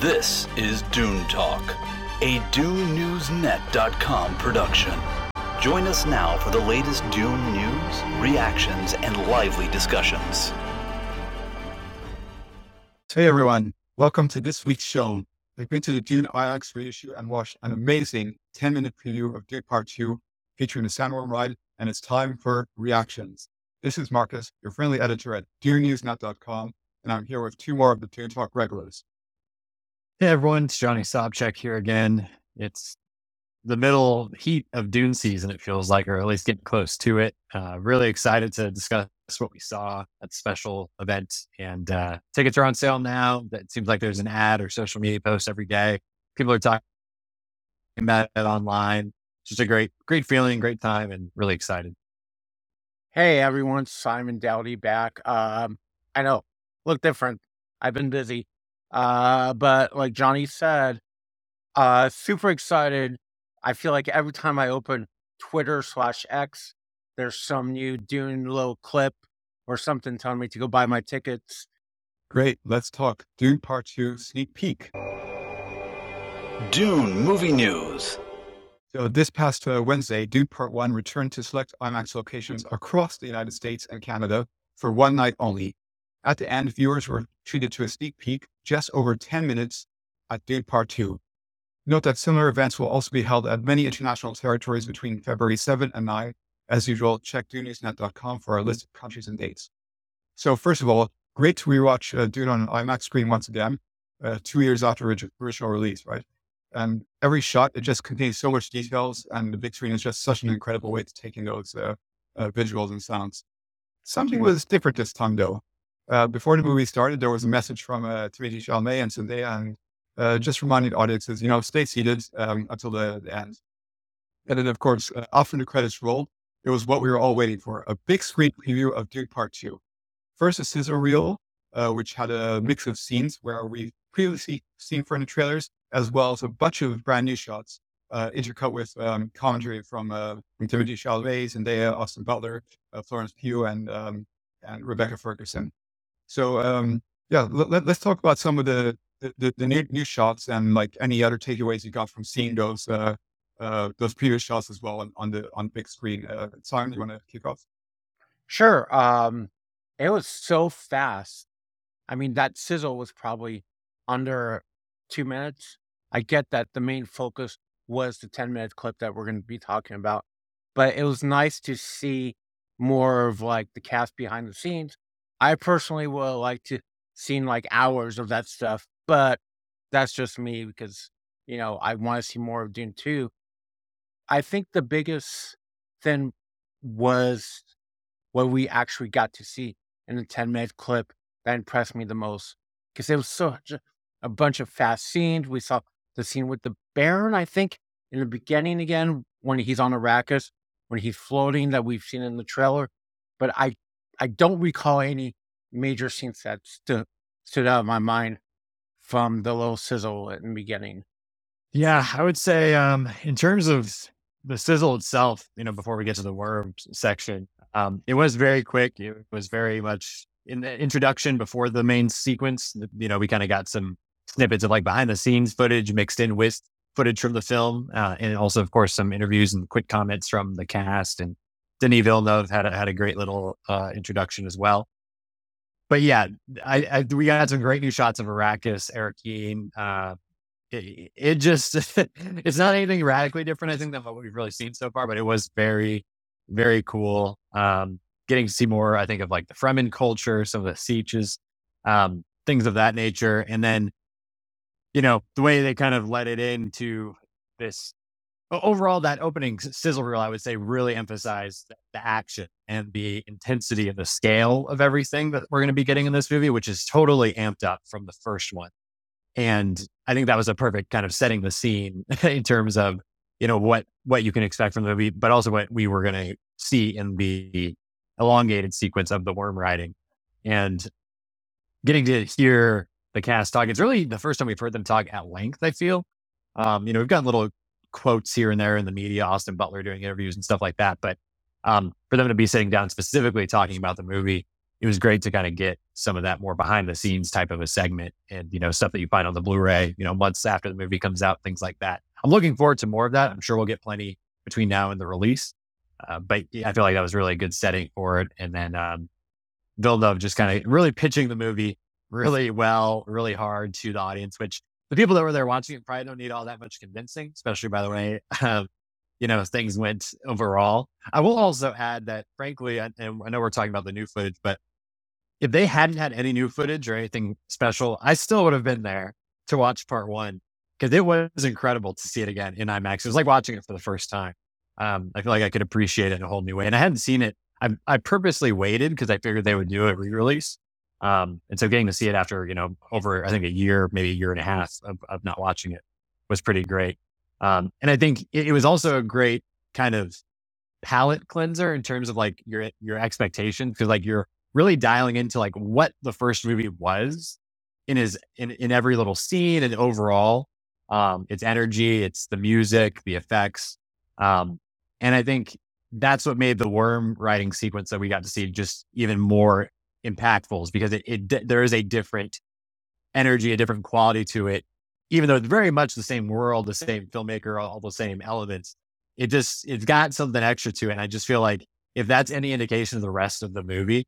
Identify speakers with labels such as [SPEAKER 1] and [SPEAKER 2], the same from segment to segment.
[SPEAKER 1] This is Dune Talk, a DuneNewsNet.com production. Join us now for the latest Dune news, reactions, and lively discussions.
[SPEAKER 2] Hey everyone, welcome to this week's show. We've been to the Dune IMAX reissue and watched an amazing 10 minute preview of Dune Part 2 featuring the Sandworm ride, and it's time for reactions. This is Marcus, your friendly editor at DuneNewsNet.com, and I'm here with two more of the Dune Talk regulars.
[SPEAKER 3] Hey everyone, it's Johnny Sobczak here again. It's the middle heat of Dune season, it feels like, or at least getting close to it. Uh, really excited to discuss what we saw at special event. And uh, tickets are on sale now. It seems like there's an ad or social media post every day. People are talking about it online. It's just a great, great feeling, great time, and really excited.
[SPEAKER 4] Hey everyone, Simon Daoudi back. Um, I know, look different. I've been busy. Uh, but like Johnny said, uh, super excited. I feel like every time I open Twitter slash X, there's some new Dune little clip or something telling me to go buy my tickets.
[SPEAKER 2] Great. Let's talk Dune Part 2 sneak peek.
[SPEAKER 1] Dune Movie News.
[SPEAKER 2] So, this past uh, Wednesday, Dune Part 1 returned to select IMAX locations across the United States and Canada for one night only. At the end, viewers were treated to a sneak peek just over 10 minutes at Dune Part 2. Note that similar events will also be held at many international territories between February 7 and 9. As usual, check DuneNewsNet.com for our list of countries and dates. So, first of all, great to rewatch uh, Dune on an IMAX screen once again, uh, two years after original release, right? And every shot, it just contains so much details, and the big screen is just such an incredible way to take in those uh, uh visuals and sounds. Something was different this time, though. Uh, before the movie started, there was a message from uh, Timothée Chalamet and Zendaya, and uh, just reminding audiences, you know, stay seated um, until the, the, end. And then, of course, uh, after the credits rolled, it was what we were all waiting for: a big screen preview of Dune Part Two. First, a sizzle reel, uh, which had a mix of scenes where we previously seen from the trailers, as well as a bunch of brand new shots, uh, intercut with um, commentary from, uh, from Timothée Chalamet, Zendaya, Austin Butler, Florence Pugh, and um, and Rebecca Ferguson. So um, yeah, let, us talk about some of the the, the new, new, shots and like any other takeaways you got from seeing those uh, uh, those previous shots as well on, on the on big screen. Uh, Simon, you want to kick off?
[SPEAKER 4] Sure. Um, it was so fast. I mean, that sizzle was probably under two minutes. I get that the main focus was the 10 minute clip that we're going to be talking about, but it was nice to see more of like the cast behind the scenes I personally would like to seen like hours of that stuff, but that's just me because you know I want to see more of Dune 2. I think the biggest thing was what we actually got to see in the 10 minute clip that impressed me the most because it was such a bunch of fast scenes. We saw the scene with the Baron, I think, in the beginning again when he's on Arrakis, when he's floating that we've seen in the trailer. But I I don't recall any major scenes that stood out in my mind from the little sizzle in the beginning.
[SPEAKER 3] Yeah, I would say um, in terms of the sizzle itself, you know, before we get to the worms section, um, it was very quick. It was very much in the introduction before the main sequence. You know, we kind of got some snippets of like behind the scenes footage mixed in with footage from the film, uh, and also, of course, some interviews and quick comments from the cast and Denis Villeneuve had a, had a great little uh, introduction as well. But yeah, I, I, we got some great new shots of Arrakis, Arrakeen. Uh, it, it, just it's not anything radically different, I think, than what we've really seen so far. But it was very, very cool. Um, getting to see more, I think, of like the Fremen culture, some of the sieges, um, things of that nature, and then you know the way they kind of let it into this overall, that opening sizzle reel, I would say, really emphasized the action and the intensity and the scale of everything that we're going to be getting in this movie, which is totally amped up from the first one. And I think that was a perfect kind of setting the scene in terms of, you know, what what you can expect from the movie, but also what we were going to see in the elongated sequence of the worm riding. And getting to hear the cast talk, it's really the first time we've heard them talk at length, I feel. Um, you know, we've gotten a little quotes here and there in the media, Austin Butler doing interviews and stuff like that. But um, for them to be sitting down specifically talking about the movie it was great to kind of get some of that more behind the scenes type of a segment and, you know, stuff that you find on the Blu-ray, you know, months after the movie comes out, things like that. I'm looking forward to more of that. I'm sure we'll get plenty between now and the release. Uh, but I feel like that was really a good setting for it. And then um, Villeneuve just kind of really pitching the movie really well, really hard to the audience, which the people that were there watching it probably don't need all that much convincing, especially by the way, um, you know, things went overall. I will also add that, frankly, and I know we're talking about the new footage, but if they hadn't had any new footage or anything special, I still would have been there to watch part one because it was incredible to see it again in IMAX. It was like watching it for the first time. Um, I feel like I could appreciate it in a whole new way. And I hadn't seen it. I, I purposely waited because I figured they would do a re-release. Um, and so getting to see it after, you know, over, I think a year, maybe a year and a half of, of not watching it was pretty great. Um, and I think it, it was also a great kind of palate cleanser in terms of like your, your expectations. Cause like you're, really dialing into like what the first movie was in his in, in every little scene and overall um its energy it's the music the effects um and i think that's what made the worm riding sequence that we got to see just even more impactful is because it, it there is a different energy a different quality to it even though it's very much the same world the same filmmaker all the same elements it just it's got something extra to it and i just feel like if that's any indication of the rest of the movie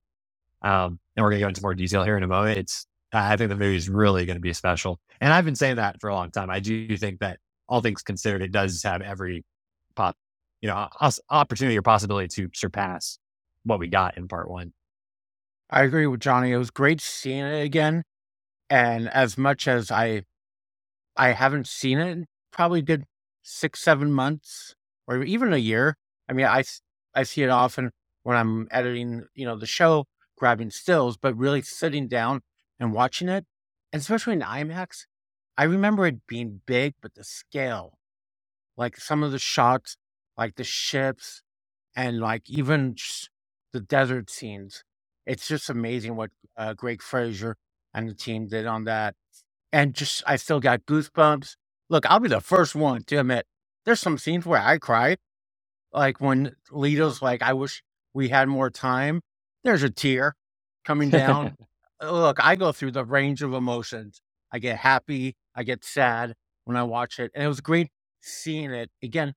[SPEAKER 3] um, and we're to go into more detail here in a moment. It's, I think the movie is really going to be special. And I've been saying that for a long time. I do think that all things considered, it does have every pop, you know, opportunity or possibility to surpass what we got in part one.
[SPEAKER 4] I agree with Johnny. It was great seeing it again. And as much as I, I haven't seen it, probably did six, seven months or even a year. I mean, I, I see it often when I'm editing, you know, the show grabbing stills, but really sitting down and watching it, and especially in IMAX, I remember it being big, but the scale, like some of the shots, like the ships, and like even the desert scenes. It's just amazing what uh, Greig Fraser and the team did on that. And just, I still got goosebumps. Look, I'll be the first one to admit there's some scenes where I cried. Like when Leto's like, I wish we had more time there's a tear coming down. Look, I go through the range of emotions. I get happy, I get sad when I watch it. And it was great seeing it again a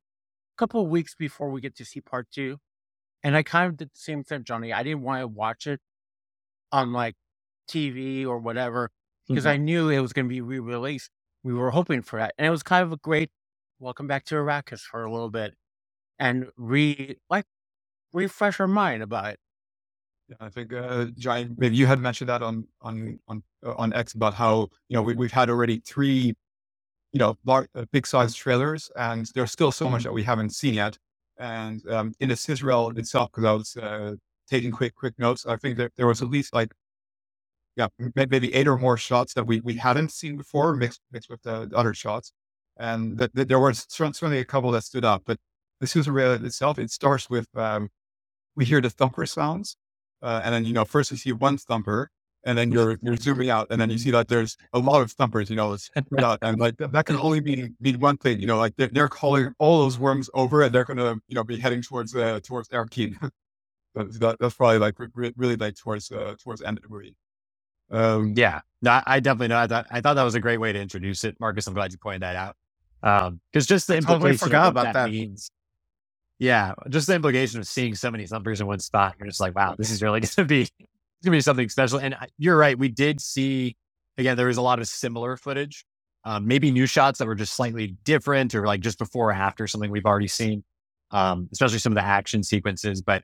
[SPEAKER 4] couple of weeks before we get to see part two. And I kind of did the same thing, Johnny. I didn't want to watch it on like TV or whatever because mm-hmm. I knew it was going to be re released. We were hoping for that. And it was kind of a great welcome back to Arrakis for a little bit and re like refresh our mind about it.
[SPEAKER 2] Yeah, I think uh, John, maybe you had mentioned that on on on uh, on X about how you know we, we've had already three, you know, large, uh, big size trailers, and there's still so much that we haven't seen yet. And um, in the sizzle reel itself, because I was uh, taking quick quick notes, I think that there was at least like, yeah, maybe eight or more shots that we we hadn't seen before, mixed mixed with the other shots, and that, that there was certainly a couple that stood up. But the sizzle reel itself, it starts with um, we hear the thumper sounds uh, and then, you know, first we see one thumper and then you're, you're zooming out and then you see that there's a lot of thumpers, you know, it's, and like that can only be, mean one thing, you know, like they're, they're, calling all those worms over and they're going to, you know, be heading towards, uh, towards Arrakeen. that, that's probably like re- really like towards, uh, towards the end of the movie.
[SPEAKER 3] Um, yeah, no, I definitely know. I thought, I thought that was a great way to introduce it. Marcus, I'm glad you pointed that out. Um, cause just the implication totally forgot about that, that means yeah, just the implication of seeing so many thumpers in one spot. You're just like, wow, this is really going to be to be something special. And you're right, we did see again. There was a lot of similar footage, um, maybe new shots that were just slightly different, or like just before or after something we've already seen. Um, especially some of the action sequences. But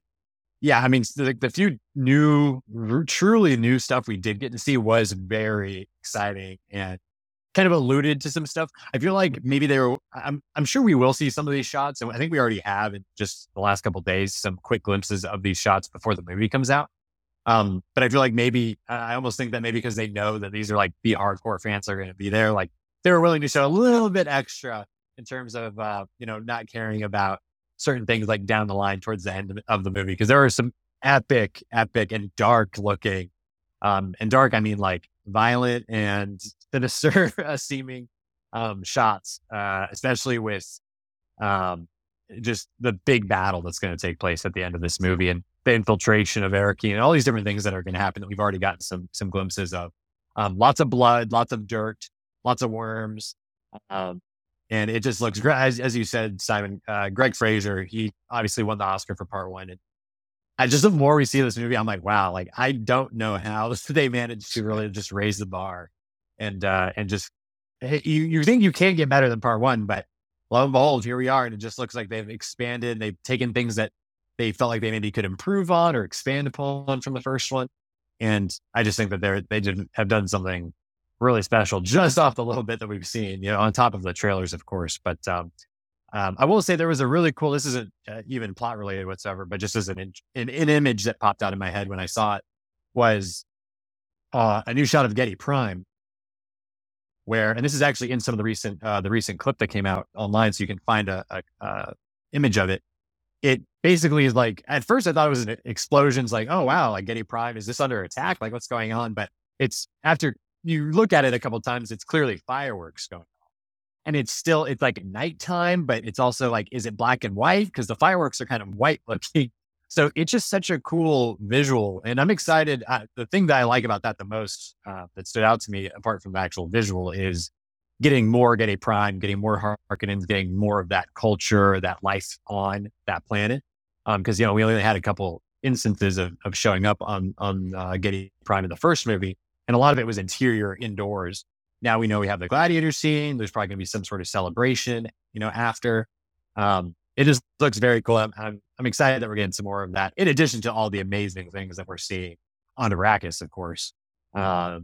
[SPEAKER 3] yeah, I mean, the, the few new, truly new stuff we did get to see was very exciting and kind of alluded to some stuff. I feel like maybe they were. I'm I'm sure we will see some of these shots, and I think we already have in just the last couple days some quick glimpses of these shots before the movie comes out. Um, but I feel like maybe I almost think that maybe because they know that these are like the hardcore fans are going to be there, like they were willing to show a little bit extra in terms of uh, you know not caring about certain things like down the line towards the end of the movie because there are some epic, epic and dark looking. Um, and dark, I mean like violent and sinister uh, seeming um, shots, uh, especially with um, just the big battle that's going to take place at the end of this movie. And the infiltration of Arrakeen and all these different things that are going to happen that we've already gotten some some glimpses of. Um, lots of blood, lots of dirt, lots of worms. Um, and it just looks great. As, as you said, Simon, uh, Greig Fraser, he obviously won the Oscar for part one. And I just, the more we see this movie, I'm like, wow, like I don't know how they managed to really just raise the bar and, uh, and just, you, you think you can get better than part one, but lo and behold, here we are. And it just looks like they've expanded. They've taken things that they felt like they maybe could improve on or expand upon from the first one. And I just think that they're, they did have done something really special just off the little bit that we've seen, you know, on top of the trailers, of course. But um, um, I will say there was a really cool, this isn't uh, even plot related whatsoever, but just as an, an, an, image that popped out in my head when I saw it was uh, a new shot of Giedi Prime where, and this is actually in some of the recent, uh, the recent clip that came out online. So you can find a, a, a image of it. It basically is like, at first I thought it was an explosions like, oh, wow, like Giedi Prime, is this under attack? Like what's going on? But it's after you look at it a couple times, it's clearly fireworks going on. And it's still, it's like nighttime, but it's also like, is it black and white? Because the fireworks are kind of white looking. So it's just such a cool visual. And I'm excited. Uh, the thing that I like about that the most uh, that stood out to me, apart from the actual visual, is getting more Giedi Prime, getting more Harkonnens, getting more of that culture, that life on that planet. Because, um, you know, we only had a couple instances of, of showing up on, on uh, Giedi Prime in the first movie and a lot of it was interior indoors. Now we know we have the gladiator scene. There's probably going to be some sort of celebration, you know, after. Um, it just looks very cool. I'm, I'm, I'm, excited that we're getting some more of that, in addition to all the amazing things that we're seeing on Arrakis, of course. Uh,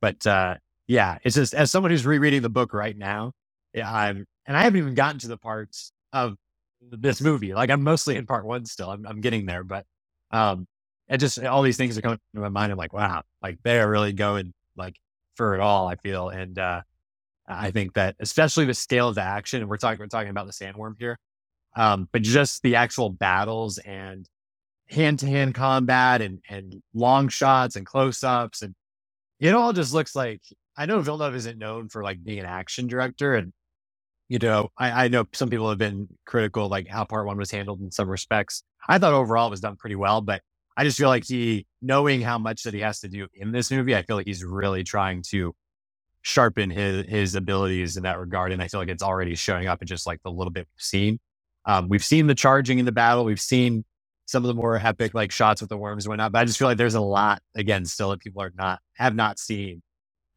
[SPEAKER 3] but uh, yeah, it's just as someone who's rereading the book right now, yeah, I'm, and I haven't even gotten to the parts of this movie. Like I'm mostly in part one still. I'm, I'm getting there, but um, it just all these things are coming to my mind. I'm like, wow, like they are really going like for it all. I feel, and uh, I think that especially the scale of the action, and we're talking we're talking about the sandworm here, um, but just the actual battles and hand to hand combat and and long shots and close ups and it all just looks like I know Villeneuve isn't known for like being an action director and you know, I, I, know some people have been critical, like how part one was handled in some respects. I thought overall it was done pretty well, but I just feel like he, knowing how much that he has to do in this movie, I feel like he's really trying to sharpen his his abilities in that regard. And I feel like it's already showing up in just like the little bit we've seen. Um, we've seen the charging in the battle. We've seen some of the more epic like shots with the worms and whatnot. But I just feel like there's a lot again still that people are not have not seen.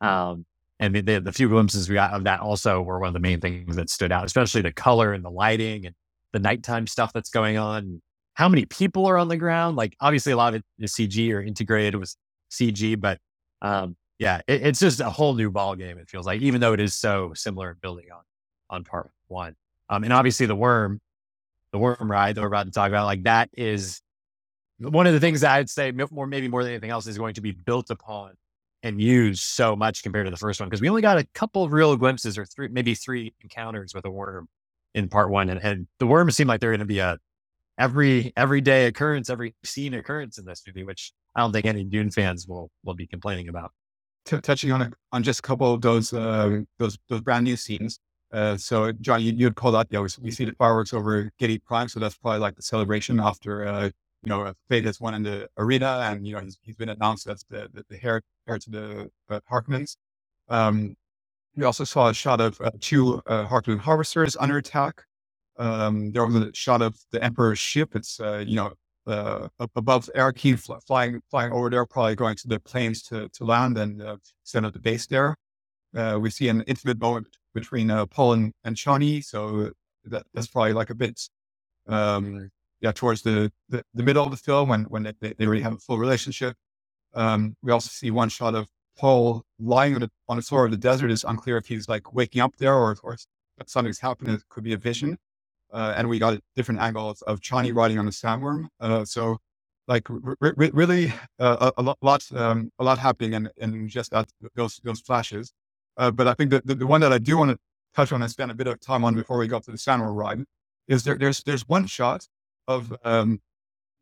[SPEAKER 3] Um, and the, the, few glimpses we got of that also were one of the main things that stood out, especially the color and the lighting and the nighttime stuff that's going on how many people are on the ground. Like obviously a lot of it is CG or integrated with CG, but um, yeah, it, it's just a whole new ball game. It feels like, even though it is so similar in building on on part one. Um, and obviously the worm, the worm ride that we're about to talk about, like that is one of the things that I'd say more, maybe more than anything else, is going to be built upon and used so much compared to the first one because we only got a couple of real glimpses or three, maybe three encounters with a worm in part one, and, and the worms seem like they're going to be a every everyday occurrence, every scene occurrence in this movie, which I don't think any Dune fans will will be complaining about.
[SPEAKER 2] T- touching on a, on just a couple of those uh, those those brand new scenes. Uh, so, John, you, you'd call that, yeah, we, see the fireworks over Giedi Prime. So that's probably like the celebration after, uh, you know, Feyd has won in the arena and, you know, he's, he's been announced as the, the, the heir, heir to the uh, Harkonnens. Um, we also saw a shot of uh, two uh, harvesters under attack. Um, there was a shot of the Emperor's ship. It's uh, you know uh, above Arrakeen, fl- flying flying over there, probably going to the plains to to land and uh, set up the base there. Uh, we see an intimate moment between uh, Paul and, and Chani, so that, that's probably like a bit um, yeah towards the, the, the middle of the film when when they, they already have a full relationship. Um, we also see one shot of Paul lying on the, on the floor of the desert. It's unclear if he's like waking up there or or something's happened. It could be a vision uh, and we got different angles of Chani riding on the sandworm. Uh, so, like r- r- really uh, a, a, lot, um, a lot happening in, in just that those those flashes. Uh, but I think the, the, one that I do want to touch on and spend a bit of time on before we go to the sandworm ride is there. There's there's one shot of um,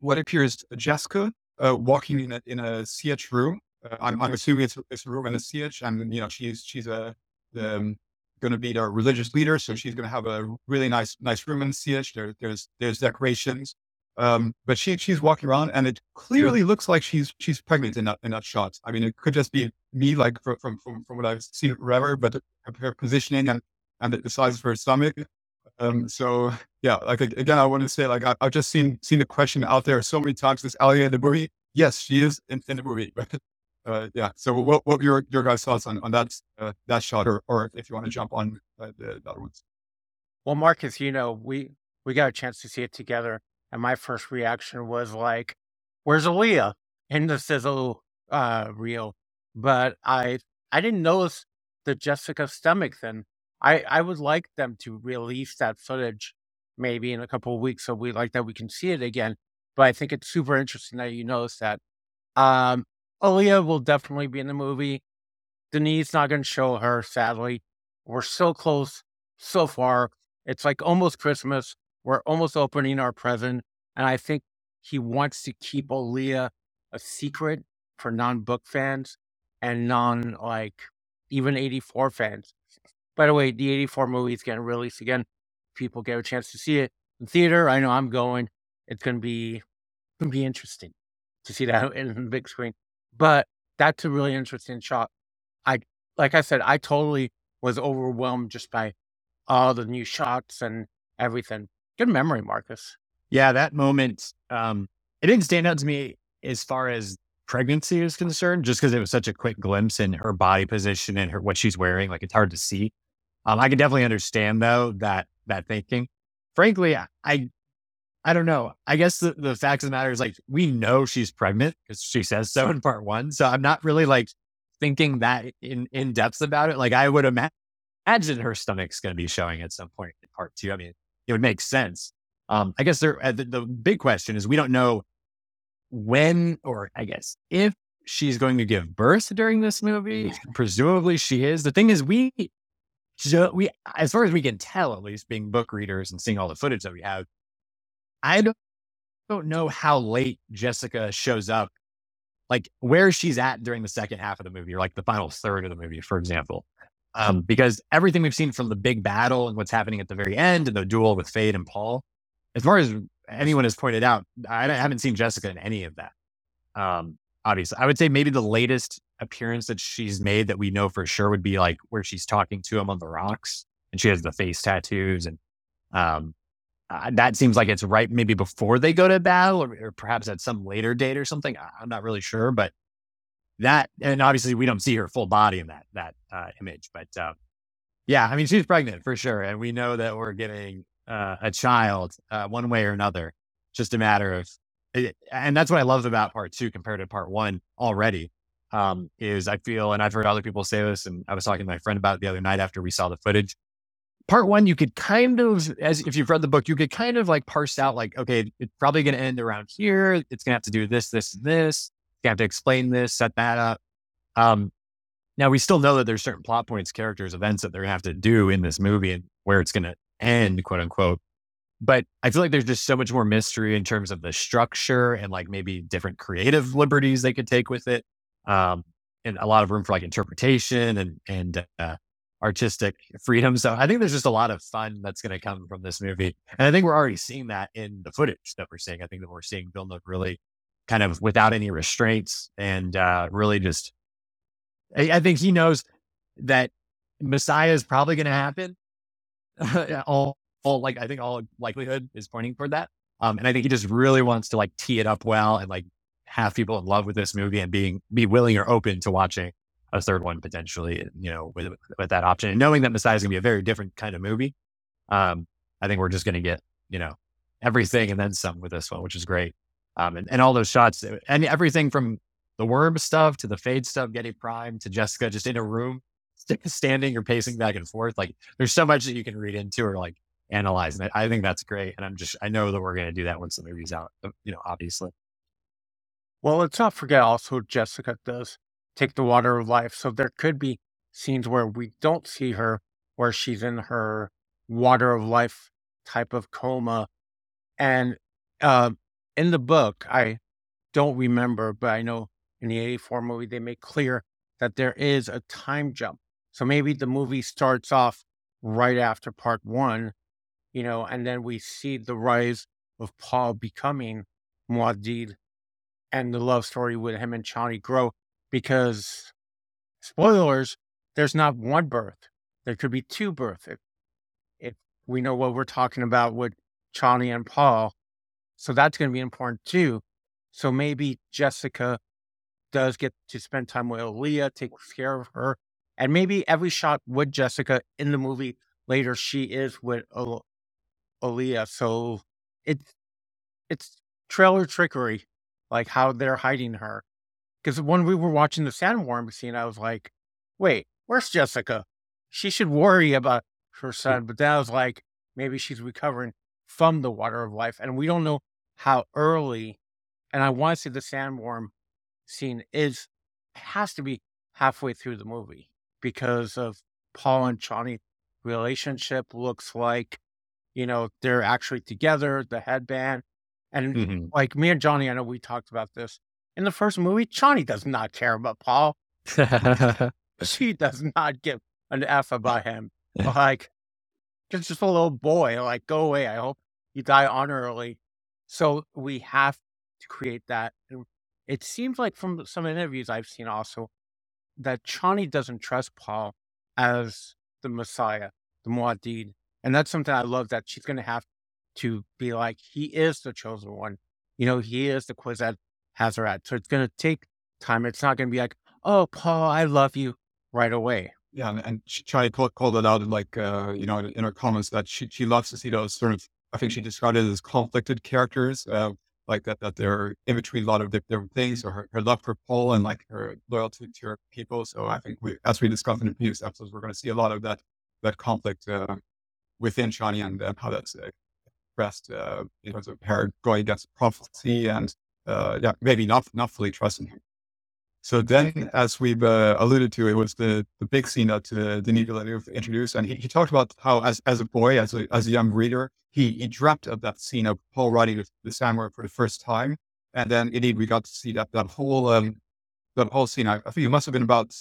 [SPEAKER 2] what appears Jessica uh, walking in a in a sietch room. Uh, I'm, I'm, assuming it's, it's a room in a sietch, and you know she's she's a um, going to be their religious leader. So she's going to have a really nice, nice room in Sietch. There, there's, there's decorations. Um, but she she's walking around, and it clearly looks like she's she's pregnant in that in that shot. I mean, it could just be me, like from from from, from what I've seen forever, but her positioning and and the size of her stomach. Um, so yeah, like again, I want to say like I, have just seen seen the question out there so many times. Is Alia in the movie? Yes, she is in, in the movie. Uh, yeah, so what what your your guys' thoughts on on that uh, that shot, or or if you want to jump on uh, the, the other ones?
[SPEAKER 4] Well, Marcus, you know we we got a chance to see it together, and my first reaction was like, "Where's Alia in the sizzle uh, reel?" But I I didn't notice the Jessica stomach then. I I would like them to release that footage maybe in a couple of weeks so we like that we can see it again. But I think it's super interesting that you notice that. Um, Alia will definitely be in the movie. Denis not to show her, sadly. We're so close, so far. It's like almost Christmas. We're almost opening our present. And I think he wants to keep Alia a secret for non book fans and non like even 84 fans. By the way, the 84 movie is getting released again. People get a chance to see it in theater. I know I'm going. It's gonna be gonna be interesting to see that in the big screen. But that's a really interesting shot. I like I said, I totally was overwhelmed just by all the new shots and everything. Good memory, Marcus.
[SPEAKER 3] Yeah, that moment, um, it didn't stand out to me as far as pregnancy is concerned, just because it was such a quick glimpse in her body position and her what she's wearing. Like it's hard to see. Um, I can definitely understand though that that thinking. Frankly, I I don't know. I guess the, the fact of the matter is like we know she's pregnant because she says so in part one. So I'm not really like thinking that in in depth about it. Like I would ima- imagine her stomach's going to be showing at some point in part two. I mean, it would make sense. Um, I guess there uh, the, the big question is we don't know when or I guess if she's going to give birth during this movie. Presumably she is. The thing is we so we as far as we can tell, at least being book readers and seeing all the footage that we have, I don't, don't know how late Jessica shows up, like where she's at during the second half of the movie or like the final third of the movie, for example. Um, because everything we've seen from the big battle and what's happening at the very end and the duel with Feyd and Paul, as far as anyone has pointed out, I haven't seen Jessica in any of that. Um, obviously, I would say maybe the latest appearance that she's made that we know for sure would be like where she's talking to him on the rocks and she has the face tattoos and um, uh, that seems like it's right maybe before they go to battle or, or, perhaps at some later date or something. I'm not really sure, but that and obviously we don't see her full body in that that uh, image, but uh, yeah, I mean she's pregnant for sure, and we know that we're getting uh, a child uh, one way or another. Just a matter of, it, and that's what I love about part two compared to part one already. Um, is I feel, and I've heard other people say this, and I was talking to my friend about it the other night after we saw the footage part one, you could kind of, as if you've read the book, you could kind of like parse out like, okay, it's probably going to end around here. It's going to have to do this, this, and this. You have to explain this, set that up. Um, now we still know that there's certain plot points, characters, events that they're going to have to do in this movie and where it's going to end, quote unquote. But I feel like there's just so much more mystery in terms of the structure and like maybe different creative liberties they could take with it. Um, and a lot of room for like interpretation and, and, uh, artistic freedom. So I think there's just a lot of fun that's going to come from this movie. And I think we're already seeing that in the footage that we're seeing. I think that we're seeing Bill Villeneuve really kind of without any restraints and uh, really just, I, I, think he knows that Messiah is probably going to happen. all, all like, I think all likelihood is pointing toward that. Um, and I think he just really wants to like tee it up well and like have people in love with this movie and being, be willing or open to watching a third one potentially, you know, with, with that option. And knowing that Messiah is going to be a very different kind of movie, um, I think we're just going to get, you know, everything and then some with this one, which is great. Um, and, and all those shots and everything from the worm stuff to the Feyd stuff, Giedi Prime to Jessica just in a room, standing or pacing back and forth. Like there's so much that you can read into or like analyze. And I, I think that's great. And I'm just, I know that we're going to do that once the movie's out, uh, you know, obviously.
[SPEAKER 4] Well, let's not forget also Jessica does take the water of life. So there could be scenes where we don't see her, where she's in her water of life type of coma. And uh, in the book, I don't remember, but I know in the 84 movie, they make clear that there is a time jump. So maybe the movie starts off right after part one, you know, and then we see the rise of Paul becoming Muad'Dib and the love story with him and Chani grow because spoilers, there's not one birth. There could be two births. If, if we know what we're talking about with Chani and Paul. So that's going to be important too. So maybe Jessica does get to spend time with Alia, takes care of her. And maybe every shot with Jessica in the movie later, she is with Alia. So it's, it's trailer trickery, like how they're hiding her. Because when we were watching the sandworm scene, I was like, wait, where's Jessica? She should worry about her son. But then I was like, maybe she's recovering from the water of life. And we don't know how early. And I want to see the sandworm scene is has to be halfway through the movie because of Paul and Chani relationship looks like, you know, they're actually together, the headband. And mm-hmm. like me and Johnny, I know we talked about this. In the first movie, Chani does not care about Paul. she does not give an F about him. Like, it's just a little boy. Like, go away. I hope you die honorably. So we have to create that. It seems like from some interviews I've seen also that Chani doesn't trust Paul as the Messiah, the Muad'Dib. And that's something I love that she's going to have to be like, he is the chosen one. You know, he is the Kwisatz Haderach. So it's going to take time. It's not going to be like, oh, Paul, I love you right away.
[SPEAKER 2] Yeah. And, and she tried to call it out, in like, uh, you know, in her comments that she, she loves to see those sort of, I think she described it as conflicted characters. Uh, like that, that they're in between a lot of different things, or her, her love for Paul and like her loyalty to her people. So I think we, as we discussed in the previous episodes, we're going to see a lot of that that conflict uh, within Chani and how that's uh, expressed uh, in terms of her going against prophecy and uh, yeah, maybe not not fully trusting him. So then, as we've uh, alluded to, it was the, the big scene that uh, Denis Villeneuve introduced, and he, he talked about how, as, as a boy, as a, as a young reader, he, he dreamt of that scene of Paul riding the, sandworm for the first time, and then indeed we got to see that that whole um, that whole scene. I, I think it must have been about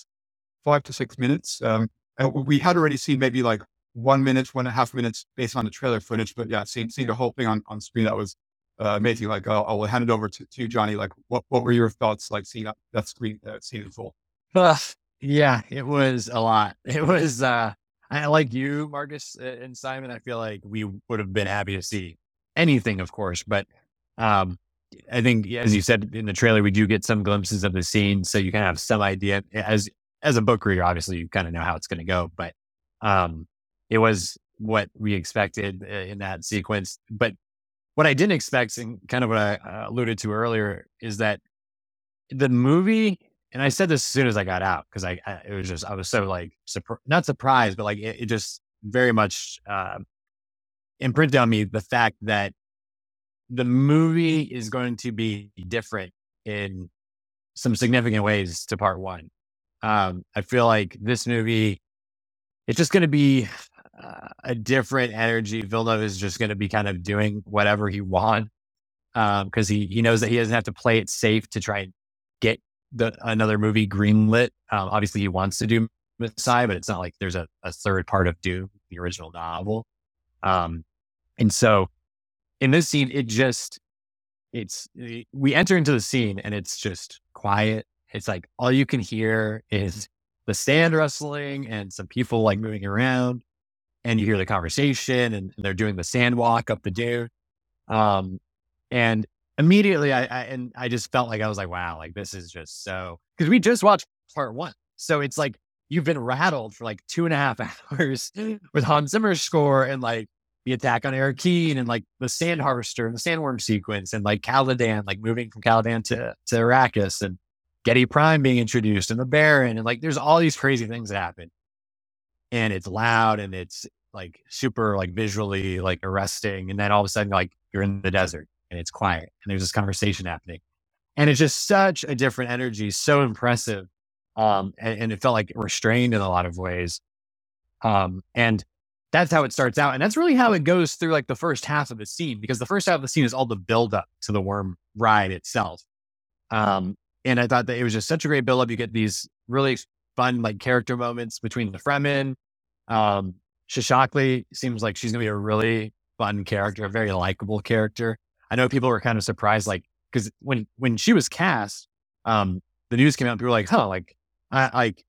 [SPEAKER 2] five to six minutes. Um, and we had already seen maybe like one minute, one and a half minutes based on the trailer footage, but yeah, seeing, seeing the whole thing on, on screen, that was uh, amazing. Like, uh, I will hand it over to, to Johnny. Like, what, what were your thoughts, like seeing that, that screen, uh, scene in full?
[SPEAKER 3] Uh, yeah, it was a lot. It was, uh, I like you, Marcus and Simon. I feel like we would have been happy to see anything, of course, but, um, I think, as you said in the trailer, we do get some glimpses of the scene, so you kind of have some idea. As as a book reader, obviously, you kind of know how it's going to go, but um, it was what we expected uh, in that sequence. But what I didn't expect, and kind of what I uh, alluded to earlier, is that the movie, and I said this as soon as I got out because I, I, it was just I was so like surpri- not surprised, but like it, it just very much uh, imprinted on me the fact that the movie is going to be different in some significant ways to part one. Um, I feel like this movie, it's just going to be a different energy. Villeneuve is just going to be kind of doing whatever he wants because um, he he knows that he doesn't have to play it safe to try and get the another movie greenlit. Um, obviously, he wants to do Messiah, but it's not like there's a, a third part of Dune, the original novel. Um, and so in this scene, it just it's we enter into the scene and it's just quiet. It's like all you can hear is the sand rustling and some people like moving around and you hear the conversation and they're doing the sand walk up the dune. Um, and immediately I, I, and I just felt like I was like, wow, like this is just so because we just watched part one. So it's like you've been rattled for like two and a half hours with Hans Zimmer's score and like the attack on Arrakeen and like the sand harvester and the sandworm sequence and like Caladan, like moving from Caladan to, to Arrakis and Giedi Prime being introduced and the Baron. And like there's all these crazy things that happen and it's loud and it's like super like visually like arresting. And then all of a sudden, like you're in the desert and it's quiet and there's this conversation happening. And it's just such a different energy, so impressive. Um, and, and it felt like restrained in a lot of ways. Um, and that's how it starts out. And that's really how it goes through like the first half of the scene, because the first half of the scene is all the build up to the worm ride itself. Um, and I thought that it was just such a great build up. You get these really fun like character moments between the Fremen. Um, Shishakli seems like she's gonna be a really fun character, a very likable character. I know people were kind of surprised, like because when when she was cast, um, the news came out, people were like, "Huh, like, I like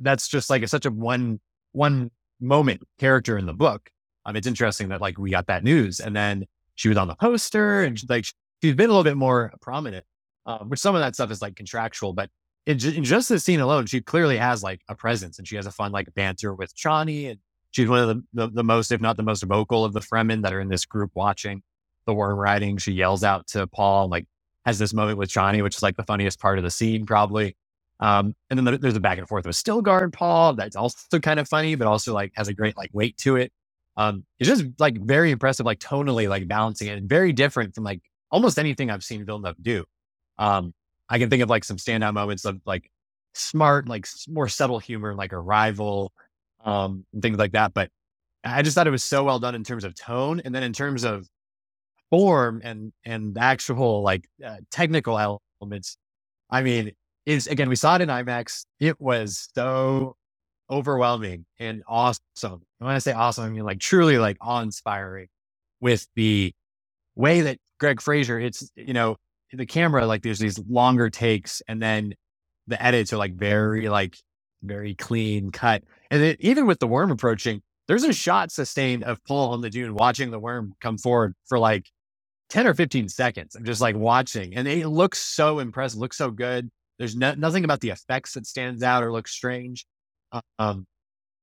[SPEAKER 3] that's just like such a one one moment character in the book." Um, it's interesting that like we got that news, and then she was on the poster, and like she's been a little bit more prominent. Um, which some of that stuff is like contractual, but in, in just this scene alone, she clearly has like a presence, and she has a fun like banter with Chani, and she's one of the, the, the most, if not the most vocal of the Fremen that are in this group watching the worm riding. She yells out to Paul, like has this moment with Chani, which is like the funniest part of the scene, probably. Um, and then there's a back and forth with Stilgar and Paul. That's also kind of funny, but also like has a great like weight to it. Um, it's just like very impressive, like tonally, like balancing it, and very different from like almost anything I've seen Villeneuve do. Um, I can think of like some standout moments of like smart, like more subtle humor, like Arrival, um, and things like that. But I just thought it was so well done in terms of tone, and then in terms of form and and actual like uh, technical elements. I mean, is again we saw it in IMAX. It was so overwhelming and awesome. when I say awesome, I mean like truly like awe inspiring with the way that Greig Fraser, it's you know the camera like there's these longer takes and then the edits are like very like very clean cut. And it, even with the worm approaching, there's a shot sustained of Paul on the dune watching the worm come forward for like 10 or 15 seconds. I'm just like watching and it looks so impressive, looks so good. There's no, nothing about the effects that stands out or looks strange. Uh, um,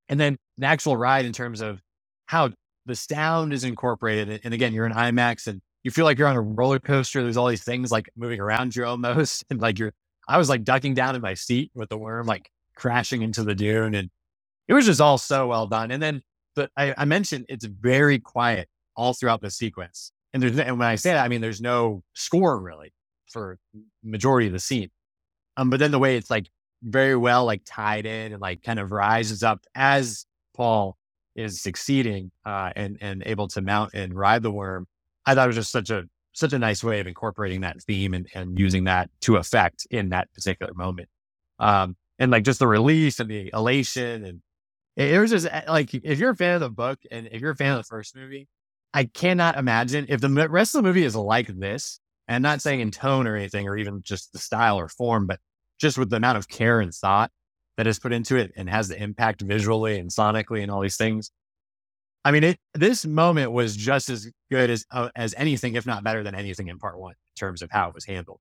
[SPEAKER 3] and then the actual ride in terms of how the sound is incorporated. And again, you're in IMAX and you feel like you're on a roller coaster. There's all these things like moving around you almost. And like you're, I was like ducking down in my seat with the worm, like crashing into the dune. And it was just all so well done. And then, but I, I mentioned it's very quiet all throughout the sequence. And there's, and when I say that, I mean, there's no score really for majority of the scene. Um, but then the way it's like very well like tied in and like kind of rises up as Paul is succeeding uh, and and able to mount and ride the worm. I thought it was just such a such a nice way of incorporating that theme and, and using that to effect in that particular moment. Um, and like just the release and the elation and it, it was just eh, like if you're a fan of the book and if you're a fan of the first movie, I cannot imagine if the rest of the movie is like this, and not saying in tone or anything, or even just the style or form, but just with the amount of care and thought that is put into it and has the impact visually and sonically and all these things. I mean, it, this moment was just as good as uh, as anything, if not better than anything in part one in terms of how it was handled.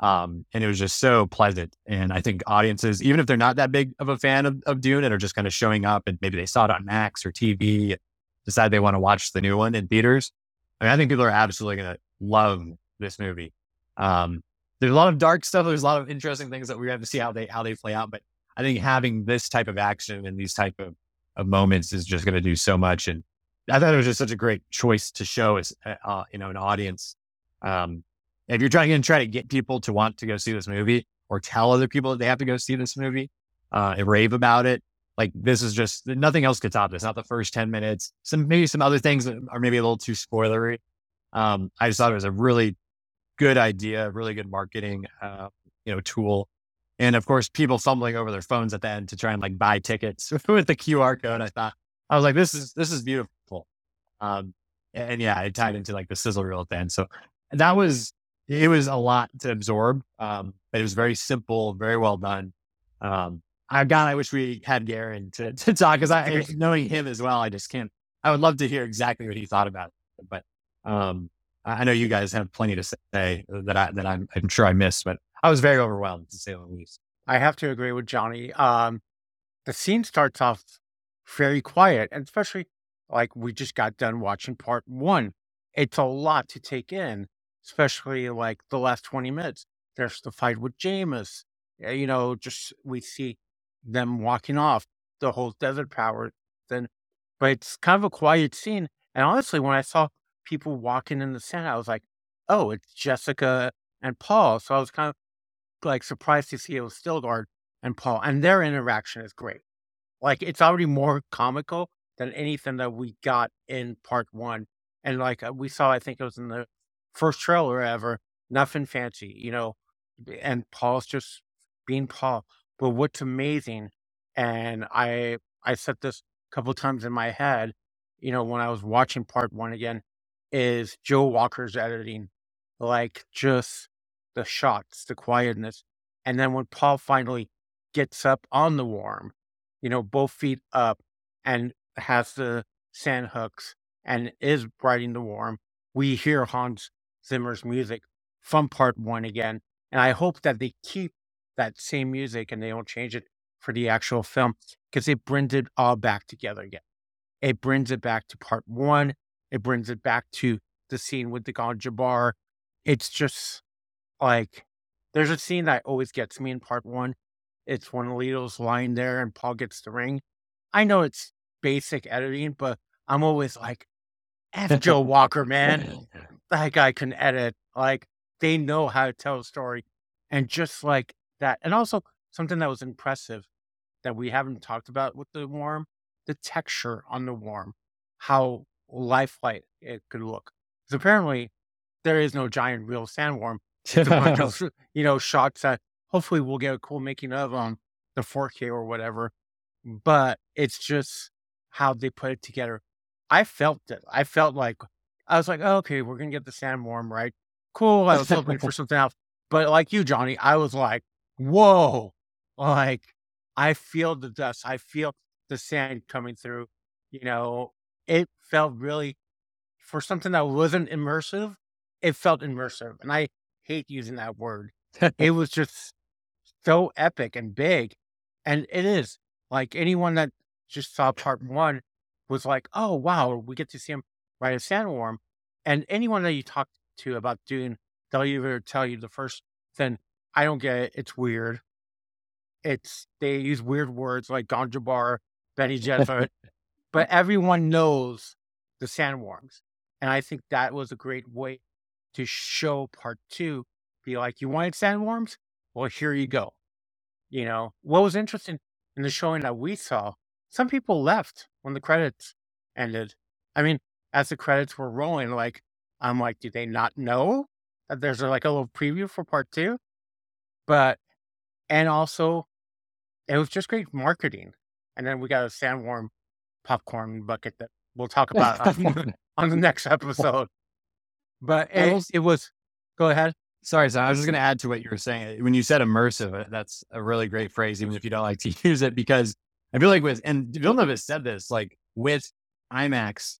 [SPEAKER 3] Um, and it was just so pleasant. And I think audiences, even if they're not that big of a fan of, of Dune and are just kind of showing up and maybe they saw it on Max or TV decide they want to watch the new one in theaters, I mean, I think people are absolutely going to love this movie. Um, there's a lot of dark stuff. There's a lot of interesting things that we have to see how they how they play out. But I think having this type of action and these type of, of moments is just going to do so much. And I thought it was just such a great choice to show as uh, uh you know an audience. Um, if you're trying to try to get people to want to go see this movie or tell other people that they have to go see this movie uh, and rave about it, like this is just nothing else could top this. Not the first 10 minutes. Some maybe some other things are maybe a little too spoilery. Um, I just thought it was a really good idea, really good marketing uh, you know, tool. And of course, people fumbling over their phones at the end to try and like buy tickets with the QR code. I thought I was like, this is this is beautiful. Um, and yeah, it tied into like the sizzle reel at the end. So that was it was a lot to absorb. Um, but it was very simple, very well done. Um, I God, I wish we had Garen to, to talk because I knowing him as well, I just can't. I would love to hear exactly what he thought about it, but um, I know you guys have plenty to say that I that I'm, I'm sure I missed, but I was very overwhelmed to say the least.
[SPEAKER 4] I have to agree with Johnny. Um, the scene starts off very quiet, and especially like we just got done watching part one. It's a lot to take in, especially like the last 20 minutes. There's the fight with Jamis. You know, just we see them walking off the whole desert power then but it's kind of a quiet scene and honestly when i saw people walking in the sand i was like oh it's jessica and paul so i was kind of like surprised to see it was Stilgar and paul and their interaction is great. Like it's already more comical than anything that we got in part one and like uh, we saw i think it was in the first trailer ever nothing fancy you know and paul's just being paul but what's amazing, and I I said this a couple times in my head, you know, when I was watching part one again, is Joe Walker's editing, like just the shots, the quietness. And then when Paul finally gets up on the worm, you know, both feet up and has the sand hooks and is riding the worm, we hear Hans Zimmer's music from part one again. And I hope that they keep that same music and they don't change it for the actual film because it brings it all back together again. It brings it back to part one. It brings it back to the scene with the Gom Jabbar. It's just like there's a scene that always gets me in part one. It's when Leto's lying there and Paul gets the ring. I know it's basic editing, but I'm always like, F Joe Walker, man. That guy can edit. Like they know how to tell a story. And just like that. And also something that was impressive that we haven't talked about with the worm, the texture on the worm, how lifelike it could look. Because apparently there is no giant real sandworm. It's a bunch of, you know, shots that hopefully we'll get a cool making of on the 4K or whatever. But it's just how they put it together. I felt it. I felt like I was like, oh, okay, we're gonna get the sandworm, right. Cool. I was hoping for something else. But like you, Johnny, I was like, whoa, like I feel the dust. I feel the sand coming through. You know, it felt really for something that wasn't immersive, it felt immersive. And I hate using that word. it was just so epic and big. And it is like anyone that just saw part one was like, oh, wow, we get to see him ride a sandworm. And anyone that you talk to about doing, they'll either tell you the first, thing, I don't get it. It's weird. It's, they use weird words like Gom Benny Bene but everyone knows the sandworms. And I think that was a great way to show part two. Be like, you wanted sandworms? Well, here you go. You know, what was interesting in the showing that we saw, some people left when the credits ended. I mean, as the credits were rolling, like, I'm like, do they not know that there's like a little preview for part two? But, and also, it was just great marketing. And then we got a sandworm popcorn bucket that we'll talk about on, on the next episode. But it, was, it was, go ahead.
[SPEAKER 3] Sorry, so I was just going to add to what you were saying. When you said immersive, uh, that's a really great phrase, even if you don't like to use it, because I feel like with, and Villeneuve has said this, like with IMAX,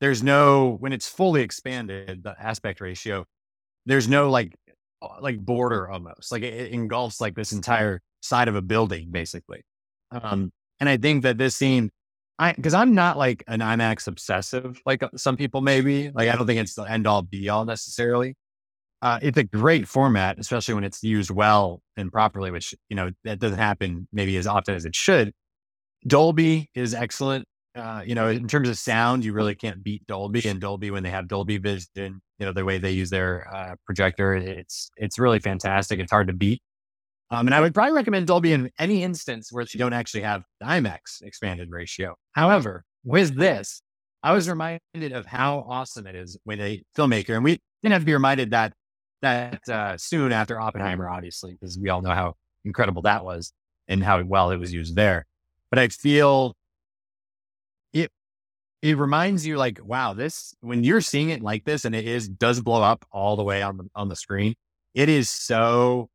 [SPEAKER 3] there's no, when it's fully expanded, the aspect ratio, there's no like, uh, like border almost. Like it, it engulfs like this entire side of a building, basically. Um, and I think that this scene, I because I'm not like an IMAX obsessive like uh, some people maybe. Like I don't think it's the end all be all necessarily. Uh, it's a great format, especially when it's used well and properly, which you know that doesn't happen maybe as often as it should. Dolby is excellent. Uh, you know, in terms of sound, you really can't beat Dolby and Dolby when they have Dolby Vision. You know, the way they use their uh, projector, it's it's really fantastic. It's hard to beat. Um, and I would probably recommend Dolby in any instance where you don't actually have the IMAX expanded ratio. However, with this, I was reminded of how awesome it is when a filmmaker, and we didn't have to be reminded that that uh, soon after Oppenheimer, obviously, because we all know how incredible that was and how well it was used there. But I feel it it reminds you like, wow, this when you're seeing it like this and it is does blow up all the way on the on the screen, it is so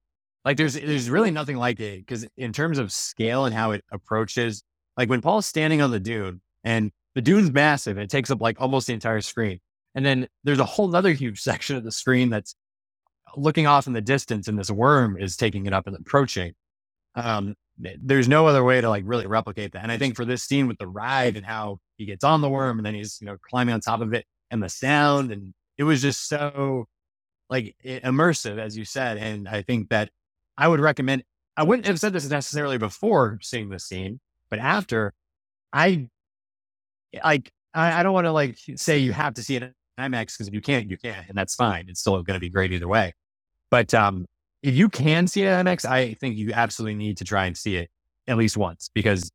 [SPEAKER 3] like there's there's really nothing like it because in terms of scale and how it approaches, like when Paul's standing on the dune and the dune's massive, it takes up like almost the entire screen. And then there's a whole other huge section of the screen that's looking off in the distance, and this worm is taking it up and approaching. Um, there's no other way to like really replicate that. And I think for this scene with the ride and how he gets on the worm and then he's you know climbing on top of it and the sound and it was just so like immersive as you said. And I think that I would recommend, I wouldn't have said this necessarily before seeing the scene, but after I like, I, I don't want to like say you have to see it in IMAX because if you can't, you can't, and that's fine. It's still going to be great either way. But um, if you can see it in IMAX, I think you absolutely need to try and see it at least once because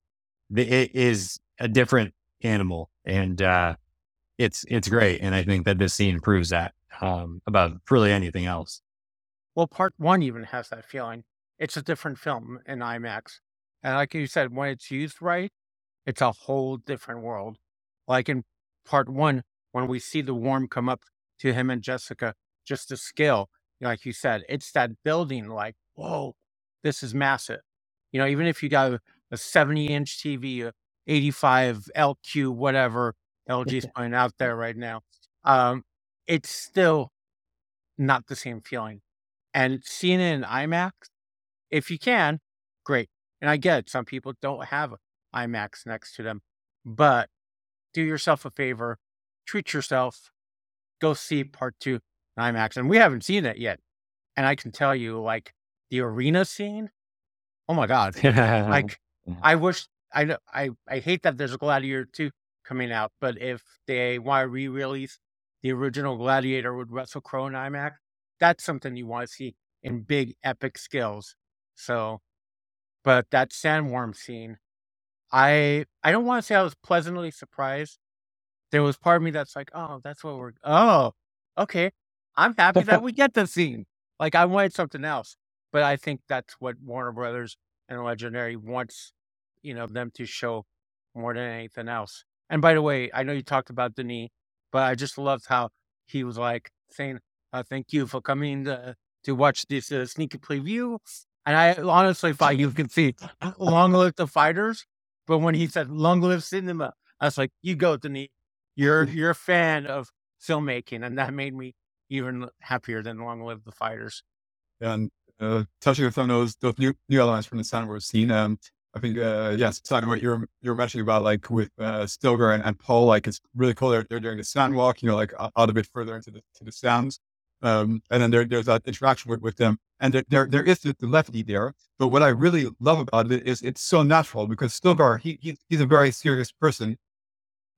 [SPEAKER 3] it is a different animal and uh, it's it's great. And I think that this scene proves that um, about really anything else.
[SPEAKER 4] Well, part one even has that feeling. It's a different film in IMAX. And like you said, when it's used right, it's a whole different world. Like in part one, when we see the worm come up to him and Jessica, just the scale, like you said, it's that building like, whoa, this is massive. You know, even if you got a, a 70 inch TV, a 85 LQ, whatever LG's putting out there right now, um, it's still not the same feeling. And seeing it in IMAX, if you can, great. And I get it, some people don't have IMAX next to them, but do yourself a favor, treat yourself, go see part two in IMAX. And we haven't seen it yet. And I can tell you, like the arena scene, oh my God. like I wish I I I hate that there's a Gladiator 2 coming out, but if they want to re-release the original Gladiator with Russell Crowe and IMAX, that's something you want to see in big epic skills. So, but that sandworm scene, I I don't want to say I was pleasantly surprised. There was part of me that's like, oh, that's what we're. Oh, okay. I'm happy that we get the scene. Like I wanted something else, but I think that's what Warner Brothers and Legendary wants, you know, them to show more than anything else. And by the way, I know you talked about Denis, but I just loved how he was like saying, uh, "Thank you for coming to, to watch this uh, sneaky preview." And I honestly thought you could see "Long live the fighters," but when he said "Long live cinema," I was like, "You go, Denis. You're you're a fan of filmmaking," and that made me even happier than "Long live the fighters."
[SPEAKER 2] And uh, touching on those those new new elements from the Sandworm scene, um, I think uh, yes, talking what you're you're mentioning about like with uh, Stilgar and, and Paul, like it's really cool. They're they're doing the sand walk, you know, like out a bit further into the to the sounds. Um, and then there, there's that interaction with, with them. And there, there, there is the, the levity there. But what I really love about it is it's so natural because Stilgar, he, he, he's a very serious person.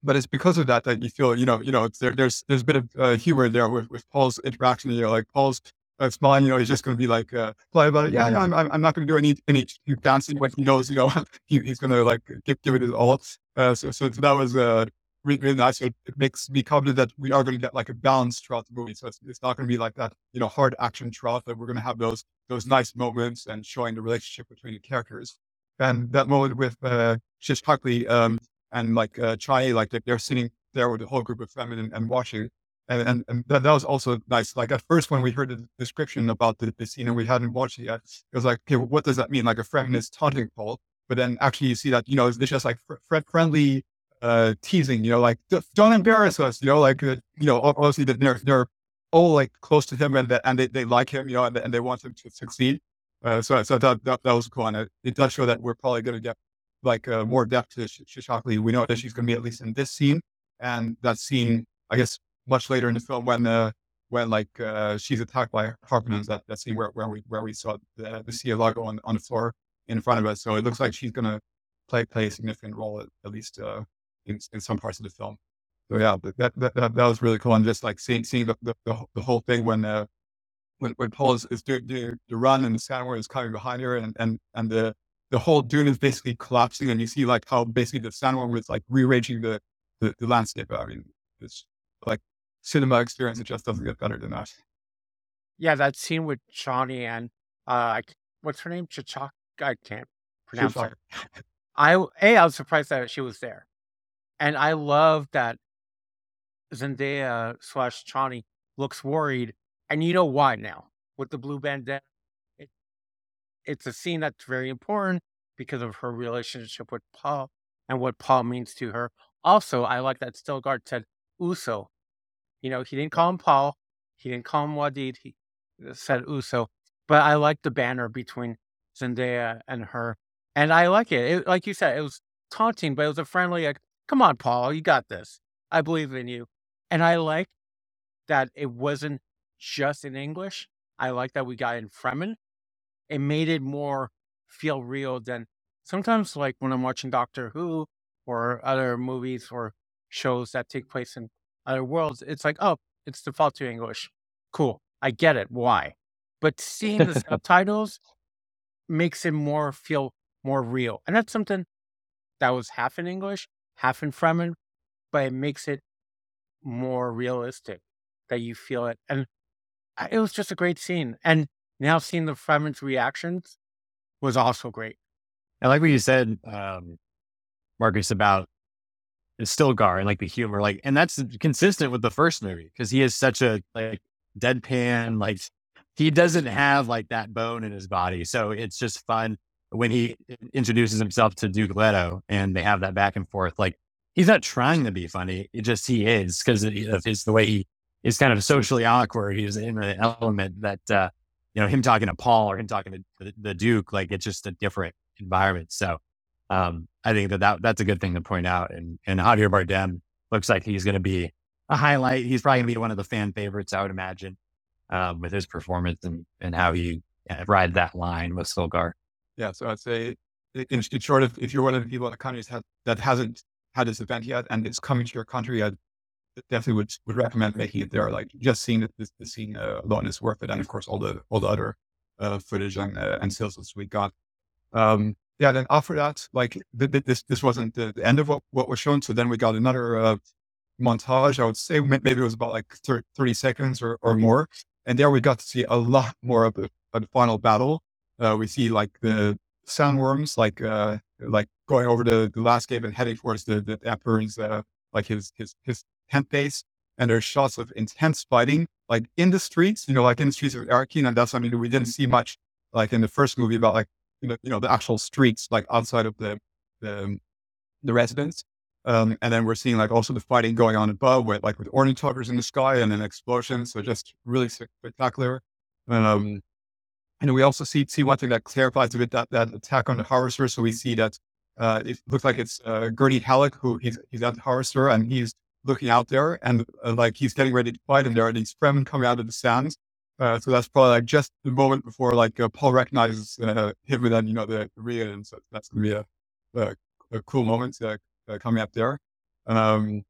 [SPEAKER 2] But it's because of that that you feel, you know, you know, there, there's there's a bit of uh, humor there with, with Paul's interaction. You know, like Paul's uh, smiling, you know, he's just going to be like, uh, play about it. Yeah, yeah I'm, I'm not going to do any any dancing when he knows, you know, he, he's going to like give, give it his all. Uh, so, so that was uh, really, really nice. It, it makes me confident that we are going to get like a balance throughout the movie. So it's, it's not going to be like that, you know, hard action throughout, but we're going to have those those nice moments and showing the relationship between the characters. And that moment with uh, Shish um, and like uh, Chai, like they're sitting there with a whole group of women and, watching. And, and, and that, that, was also nice. Like at first, when we heard the description about the, the scene and we hadn't watched it yet, it was like, okay, what does that mean? Like a feminist taunting Paul. But then actually you see that, you know, it's just like fr- friendly uh, teasing, you know, like don't embarrass us, you know, like uh, you know, obviously they're they're all like close to him and and they, they like him, you know, and, and they want him to succeed. Uh, so so that, that that was cool, and it, it does show that we're probably going to get like uh, more depth to Shishakli. We know that she's going to be at least in this scene, and that scene, I guess, much later in the film when uh, when like uh, she's attacked by harpooners. That that scene where, where we where we saw the, the Sia logo on on the floor in front of us. So it looks like she's going to play play a significant role at, at least uh, in, in some parts of the film. So yeah, that, that, that, that was really cool. And just like seeing, seeing the, the, the, whole thing when, uh, when, when Paul is, is doing the, the run and the sandworm is coming behind her and, and, and the, the whole dune is basically collapsing and you see like how basically the sandworm was like rearranging the, the, the landscape. I mean, it's like cinema experience. It just doesn't get better than that.
[SPEAKER 4] Yeah. That scene with Chani and, uh, what's her name? Chachak. I can't pronounce her. I, A, I was surprised that she was there. And I love that Zendaya slash Chani looks worried, and you know why now with the blue bandana. It, it's a scene that's very important because of her relationship with Paul and what Paul means to her. Also, I like that Stilgar said Usul. You know, he didn't call him Paul, he didn't call him Wadid, he said Usul. But I like the banner between Zendaya and her, and I like it. it like you said, it was taunting, but it was a friendly, like, come on, Paul, you got this. I believe in you. And I like that it wasn't just in English. I like that we got in Fremen. It made it more feel real than sometimes, like when I'm watching Doctor Who or other movies or shows that take place in other worlds. It's like, oh, it's default to English. Cool. I get it. Why? But seeing the subtitles makes it more feel more real. And that's something that was half in English half in Fremen, but it makes it more realistic that you feel it. And it was just a great scene. And now seeing the Fremen's reactions was also great.
[SPEAKER 3] I like what you said, um, Marcus, about Stilgar and like the humor, like, and that's consistent with the first movie because he is such a like deadpan, like he doesn't have like that bone in his body. So it's just fun when he introduces himself to Duke Leto and they have that back and forth. Like he's not trying to be funny; it just he is because of his the way he is kind of socially awkward. He's in an element that uh, you know him talking to Paul or him talking to the, the Duke, like it's just a different environment. So um, I think that, that that's a good thing to point out. And and Javier Bardem looks like he's going to be a highlight. He's probably going to be one of the fan favorites, I would imagine, um, with his performance and and how he uh, rides that line with Stilgar.
[SPEAKER 2] Yeah, so I'd say in, in short, if, if you're one of the people in the country that hasn't had this event yet and it's coming to your country, I definitely would would recommend making it there. Like just seeing the, the, the scene uh, alone is worth it, and of course all the all the other uh, footage and uh, and sales that we got. Um, yeah, then after that, like this this wasn't the, the, end of what, what was shown. So then we got another uh, montage. I would say maybe it was about like 30 seconds or, or more. And there we got to see a lot more of the, of the final battle. Uh, we see like the sandworms, like uh, like going over the, the landscape and heading towards the, the emperor's uh, like his his his tent base. And there's shots of intense fighting, like in the streets, you know, like in the streets of Arrakeen. And that's I mean we didn't see much like in the first movie about like you know, the actual streets, like outside of the, the, the residence. Um, and then we're seeing like also the fighting going on above with like with ornithopters in the sky and then explosions. So just really spectacular. Um, and we also see, see one thing that clarifies a bit that, that attack on the harvester. So we see that, uh, it looks like it's, uh, Gurney Halleck who he's, he's at the harvester and he's looking out there and uh, like he's getting ready to fight. And there are these Fremen coming out of the sands uh, so that's probably like just the moment before like uh, Paul recognizes uh, him and then, you know, the, the real. And so that's going to be a, a, a, cool moment uh, coming up there. Um,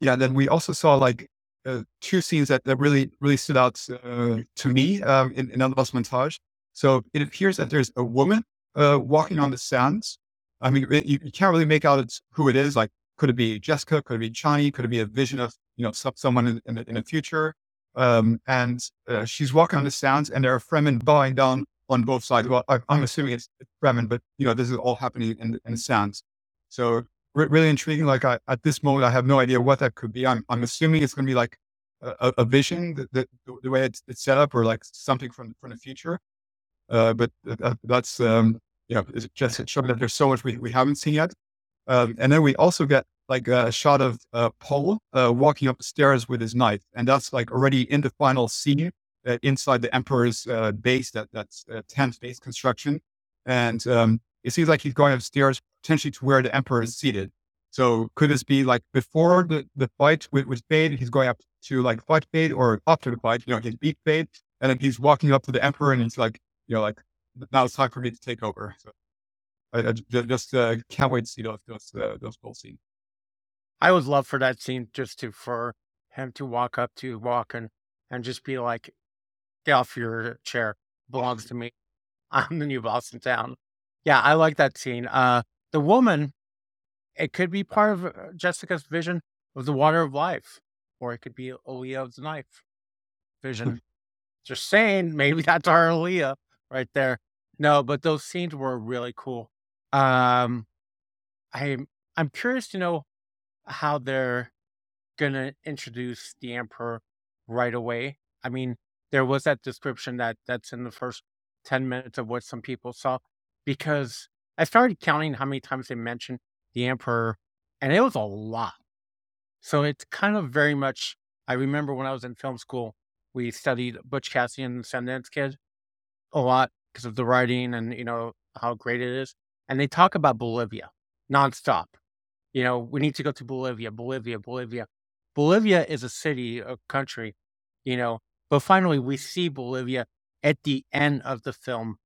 [SPEAKER 2] yeah. Then we also saw like uh, two scenes that, that really, really stood out to me um, in, in Another montage. So it appears that there's a woman walking on the sands. I mean, you, you, can't really make out it's who it is. Like, could it be Jessica? Could it be Chani? Could it be a vision of, you know, someone in, in, the, in the future? Um, and uh, she's walking on the sands, and there are Fremen bowing down on both sides. Well, I, am assuming it's Fremen, but you know this is all happening in, in the sands. So re- really intriguing. Like I, at this moment, I have no idea what that could be. I'm, I'm assuming it's going to be like a, a vision, that, the way it's, it's, set up, or like something from from the future. Uh, but that, that's um, know, it's just showing that there's so much we, we haven't seen yet. Um, and then we also get like a shot of uh, Paul uh, walking up the stairs with his knife, and that's like already in the final scene uh, inside the Emperor's uh, base. That that's uh, tenth base construction, and um, it seems like he's going upstairs potentially to where the Emperor is seated. So could this be like before the, the fight with, with Feyd, he's going up to like fight Feyd, or after the fight, you know, he's beat Feyd, and then he's walking up to the Emperor, and he's like, you know, like now it's time for me to take over. So I, I just uh, can't wait to see those those those full scenes.
[SPEAKER 4] I would love for that scene just to for him to walk up to Walken and just be like, "Get off your chair, belongs to me. I'm the new boss in town." Yeah, I like that scene. Uh, the woman, it could be part of uh, Jessica's vision of the water of life, or it could be Alia's knife vision. just saying, maybe that's our Alia right there. No, but those scenes were really cool. Um, I I'm curious to know how they're gonna introduce the emperor right away. I mean, there was that description that that's in the first 10 minutes of what some people saw because I started counting how many times they mentioned the emperor and it was a lot. So it's kind of very much I remember when I was in film school, we studied Butch Cassidy and Sundance Kid a lot because of the writing and you know how great it is. And they talk about Bolivia nonstop you know, we need to go to Bolivia, Bolivia, Bolivia. Bolivia is a city, a country, you know, but finally we see Bolivia at the end of the film,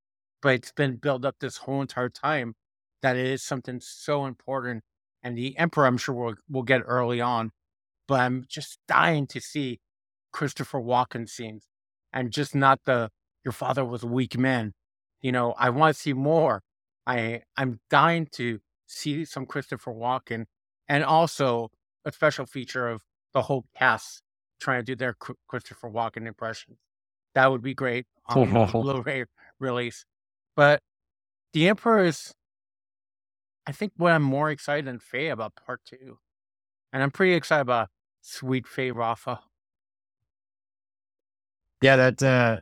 [SPEAKER 4] but it's been built up this whole entire time that it is something so important. And the Emperor, I'm sure we'll, we'll get early on, but I'm just dying to see Christopher Walken scenes and just not the, your father was a weak man. You know, I want to see more. I, I'm dying to see some Christopher Walken, and also a special feature of the whole cast trying to do their Christopher Walken impressions. That would be great on the Blu-ray release. But the Emperor is, I think what I'm more excited than Feyd about part two. And I'm pretty excited about Sweet Feyd-Rautha.
[SPEAKER 3] Yeah, that uh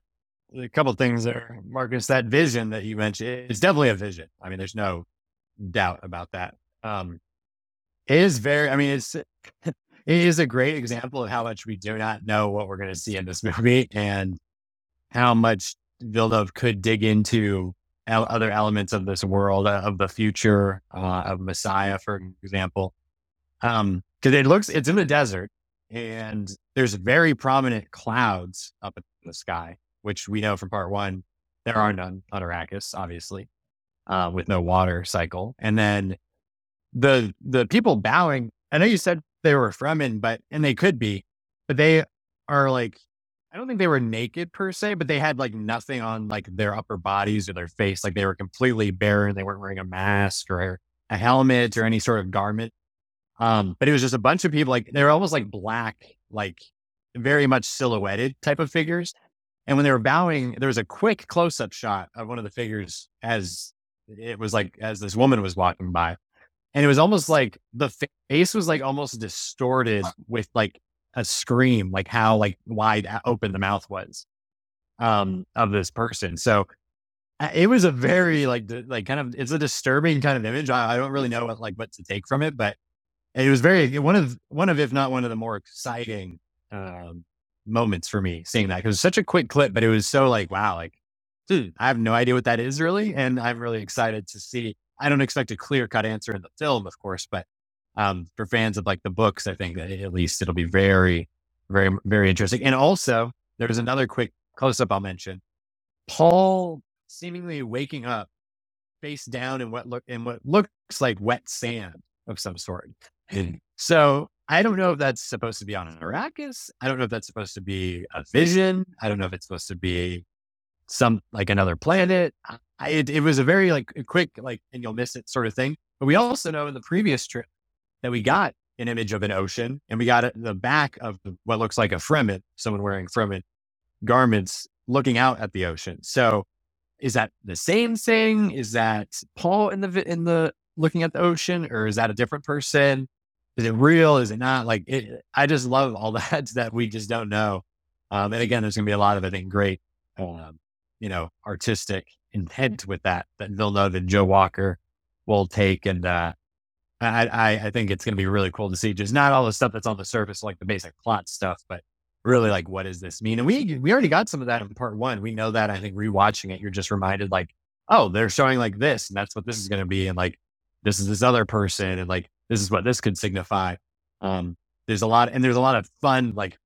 [SPEAKER 3] a couple things there, Marcus. That vision that you mentioned, it's definitely a vision. I mean, there's no doubt about that. Um, it is very. I mean, it's it is a great example of how much we do not know what we're going to see in this movie, and how much Villeneuve could dig into other elements of this world, uh, of the future, uh, of Messiah, for example. Um, because it looks it's in the desert, and there's very prominent clouds up in the sky which we know from part one, there are none on Arrakis, obviously, uh, with no water cycle. And then the the people bowing, I know you said they were Fremen, but and they could be, but they are like I don't think they were naked per se, but they had like nothing on like their upper bodies or their face. Like they were completely bare and they weren't wearing a mask or a helmet or any sort of garment. Um, but it was just a bunch of people like they were almost like black, like very much silhouetted type of figures. And when they were bowing, there was a quick close up shot of one of the figures as it was like as this woman was walking by. And it was almost like the face was like almost distorted with like a scream, like how like wide open the mouth was um of this person. So it was a very like like kind of it's a disturbing kind of image. I, I don't really know what like what to take from it, but it was very one of one of if not one of the more exciting um moments for me seeing that because it's such a quick clip, but it was so like, wow, like, dude, I have no idea what that is really. And I'm really excited to see. I don't expect a clear cut answer in the film, of course, but um, for fans of like the books, I think that at least it'll be very, very, very interesting. And also, there's another quick close up I'll mention. Paul seemingly waking up face down in what look in what looks like wet sand of some sort. so I don't know if that's supposed to be on an Arrakis. I don't know if that's supposed to be a vision. I don't know if it's supposed to be some like another planet. I, it, it was a very like quick like and you'll miss it sort of thing. But we also know in the previous trip that we got an image of an ocean and we got the back of what looks like a Fremen, someone wearing Fremen garments looking out at the ocean. So is that the same thing? Is that Paul in the in the looking at the ocean, or is that a different person? is it real? Is it not? Like, it, I just love all that that we just don't know. Um, and again, there's going to be a lot of, I think, great, um, you know, artistic intent with that that Villeneuve and Joe Walker will take. And uh, I, I, I think it's going to be really cool to see just not all the stuff that's on the surface, like the basic plot stuff, but really like, what does this mean? And we, we already got some of that in part one. We know that. I think rewatching it, you're just reminded like, oh, they're showing like this, and that's what this is going to be. And like, this is this other person. And like, this is what this could signify. Um, there's a lot, and there's a lot of fun, like,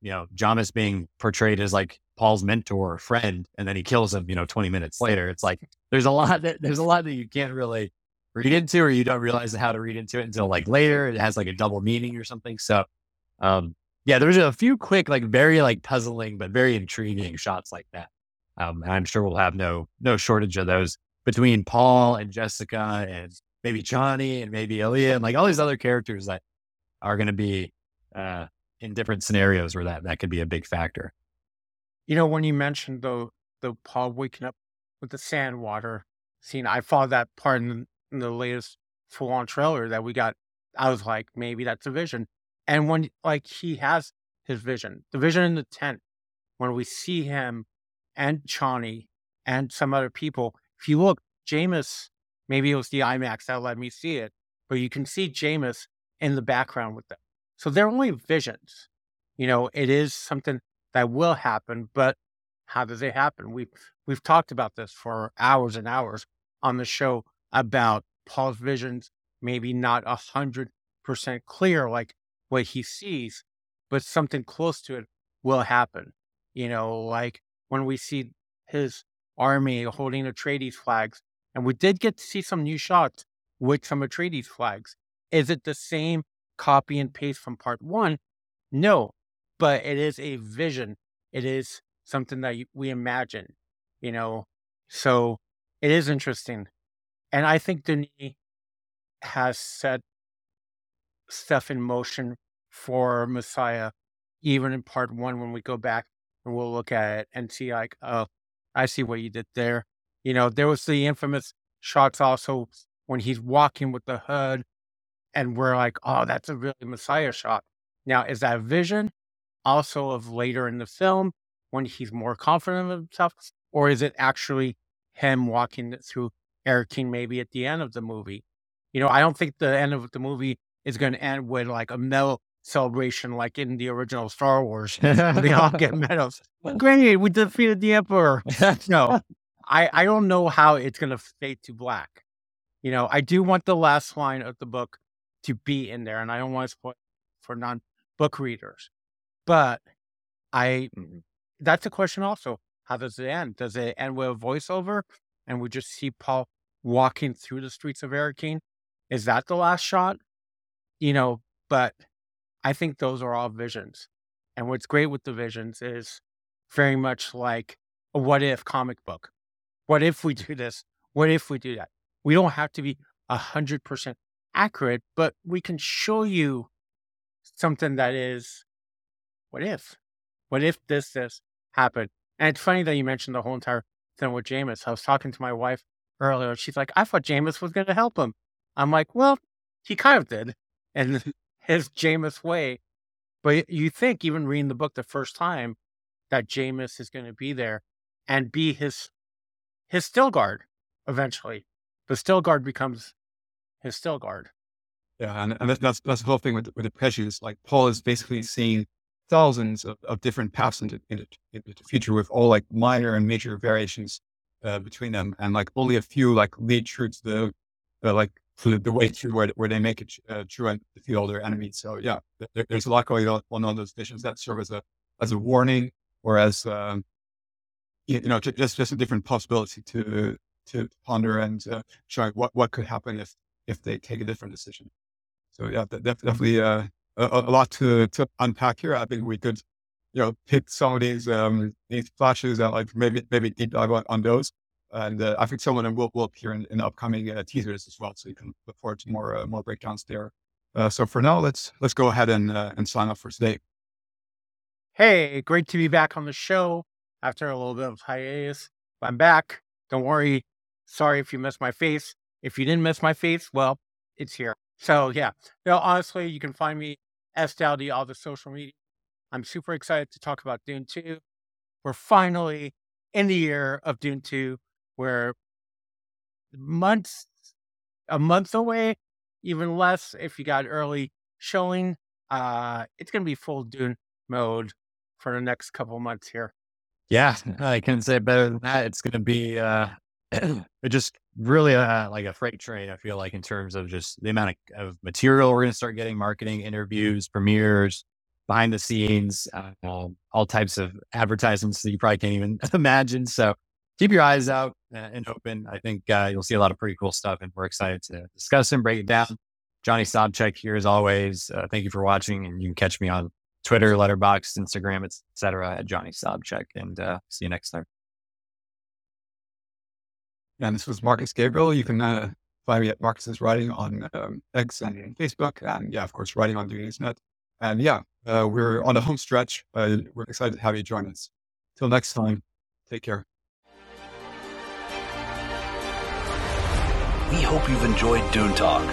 [SPEAKER 3] you know, Jamis being portrayed as like Paul's mentor or friend, and then he kills him, you know, 20 minutes later. It's like, there's a lot that, there's a lot that you can't really read into, or you don't realize how to read into it until like later. It has like a double meaning or something. So, um, yeah, there's a few quick, like very like puzzling, but very intriguing shots like that. Um, I'm sure we'll have no, no shortage of those between Paul and Jessica and maybe Johnny and maybe Alia and like all these other characters that are going to be uh, in different scenarios where that that could be a big factor.
[SPEAKER 4] You know, when you mentioned the the Paul waking up with the sand water scene, I thought that part in in the latest full on trailer that we got. I was like, maybe that's a vision. And when like he has his vision, the vision in the tent, when we see him and Chani and some other people, if you look, Jamis Maybe it was the IMAX that let me see it, but you can see Jamis in the background with them. So they're only visions. You know, it is something that will happen, but how does it happen? We've we've talked about this for hours and hours on the show about Paul's visions, maybe not a hundred percent clear like what he sees, but something close to it will happen. You know, like when we see his army holding Atreides flags and we did get to see some new shots with some Atreides flags. Is it the same copy and paste from part one? No, but it is a vision. It is something that we imagine, you know. So it is interesting. And I think Denis has set stuff in motion for Messiah, even in part one when we go back and we'll look at it and see, like, oh, I see what you did there. You know, there was the infamous shots also when he's walking with the hood and we're like, oh, that's a really Messiah shot. Now, is that vision also of later in the film when he's more confident of himself? Or is it actually him walking through Arrakeen maybe at the end of the movie? You know, I don't think the end of the movie is going to end with like a medal celebration like in the original Star Wars. they all get medals. Granted, we defeated the Emperor. no, I, I don't know how it's going to fade to black. You know, I do want the last line of the book to be in there, and I don't want to spoil for non book readers. But I, mm-hmm. that's a question also. How does it end? Does it end with a voiceover and we just see Paul walking through the streets of Arrakeen? Is that the last shot? You know, but I think those are all visions. And what's great with the visions is very much like a what if comic book. What if we mm. do this? What if we do that? We don't have to be a hundred percent accurate, but we can show you something that is what if? What if this this happened? And it's funny that you mentioned the whole entire thing with Jamis. I was talking to my wife earlier. She's like, I thought Jamis was going to help him. I'm like, well, he kind of did in his Jamis way. But you think, even reading the book the first time, that Jamis is going to be there and be his his Stilgar eventually. The Stilgar becomes his Stilgar.
[SPEAKER 2] Yeah, and, and that's that's the whole thing with with the prescience. Like Paul is basically seeing thousands of, of different paths into, into, into the future with all like minor and major variations uh, between them, and like only a few like lead through to the uh, like to the way through where, where they make it uh, true and defeat their enemies. So yeah, there, there's a lot going on on those visions that serve as a as a warning or as um, you know just just a different possibility to to ponder and uh, showing what, what could happen if if they take a different decision. So yeah, definitely uh, a, a, lot to to unpack here. I think we could you know pick some of these um, these flashes and like maybe maybe deep dive on, on those. And uh, I think some of them will, will appear in, in upcoming uh, teasers as well, so you can look forward to more uh, more breakdowns there. Uh, so for now, let's let's go ahead and uh, and sign off for today.
[SPEAKER 4] Hey, great to be back on the show after a little bit of hiatus. I'm back. Don't worry, Sorry if you missed my face. If you didn't miss my face, well, it's here. So yeah, know, honestly, you can find me S Daoudi all the social media. I'm super excited to talk about Dune 2. We're finally in the year of Dune 2. We're months, a month away, even less if you got early showing. Uh, it's going to be full Dune mode for the next couple months here.
[SPEAKER 3] Yeah, I can say better than that. It's going to be uh, just really uh, like a freight train. I feel like in terms of just the amount of, of material we're going to start getting, marketing, interviews, premieres, behind the scenes, uh, all types of advertisements that you probably can't even imagine. So keep your eyes out uh, and open. I think uh, you'll see a lot of pretty cool stuff, and we're excited to discuss and break it down. Johnny Sobczak here as always. Uh, thank you for watching, and you can catch me on Twitter, Letterboxd, Instagram, etc. at Johnny Sobczak. And uh, see you next time.
[SPEAKER 2] And this was Marcus Gabriel. You can uh, find me at Marcus's Writing on um, X and Facebook. And yeah, of course, writing on Net. And yeah, uh, we're on the home stretch. We're excited to have you join us. Till next time, take care.
[SPEAKER 1] We hope you've enjoyed Dune Talk.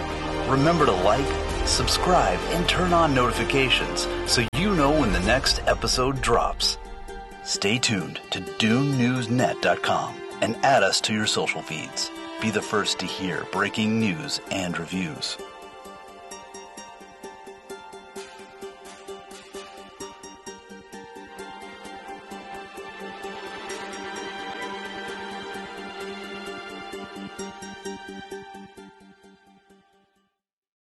[SPEAKER 1] Remember to like, subscribe, and turn on notifications so you know when the next episode drops. Stay tuned to DuneNewsNet.com and add us to your social feeds. Be the first to hear breaking news and reviews.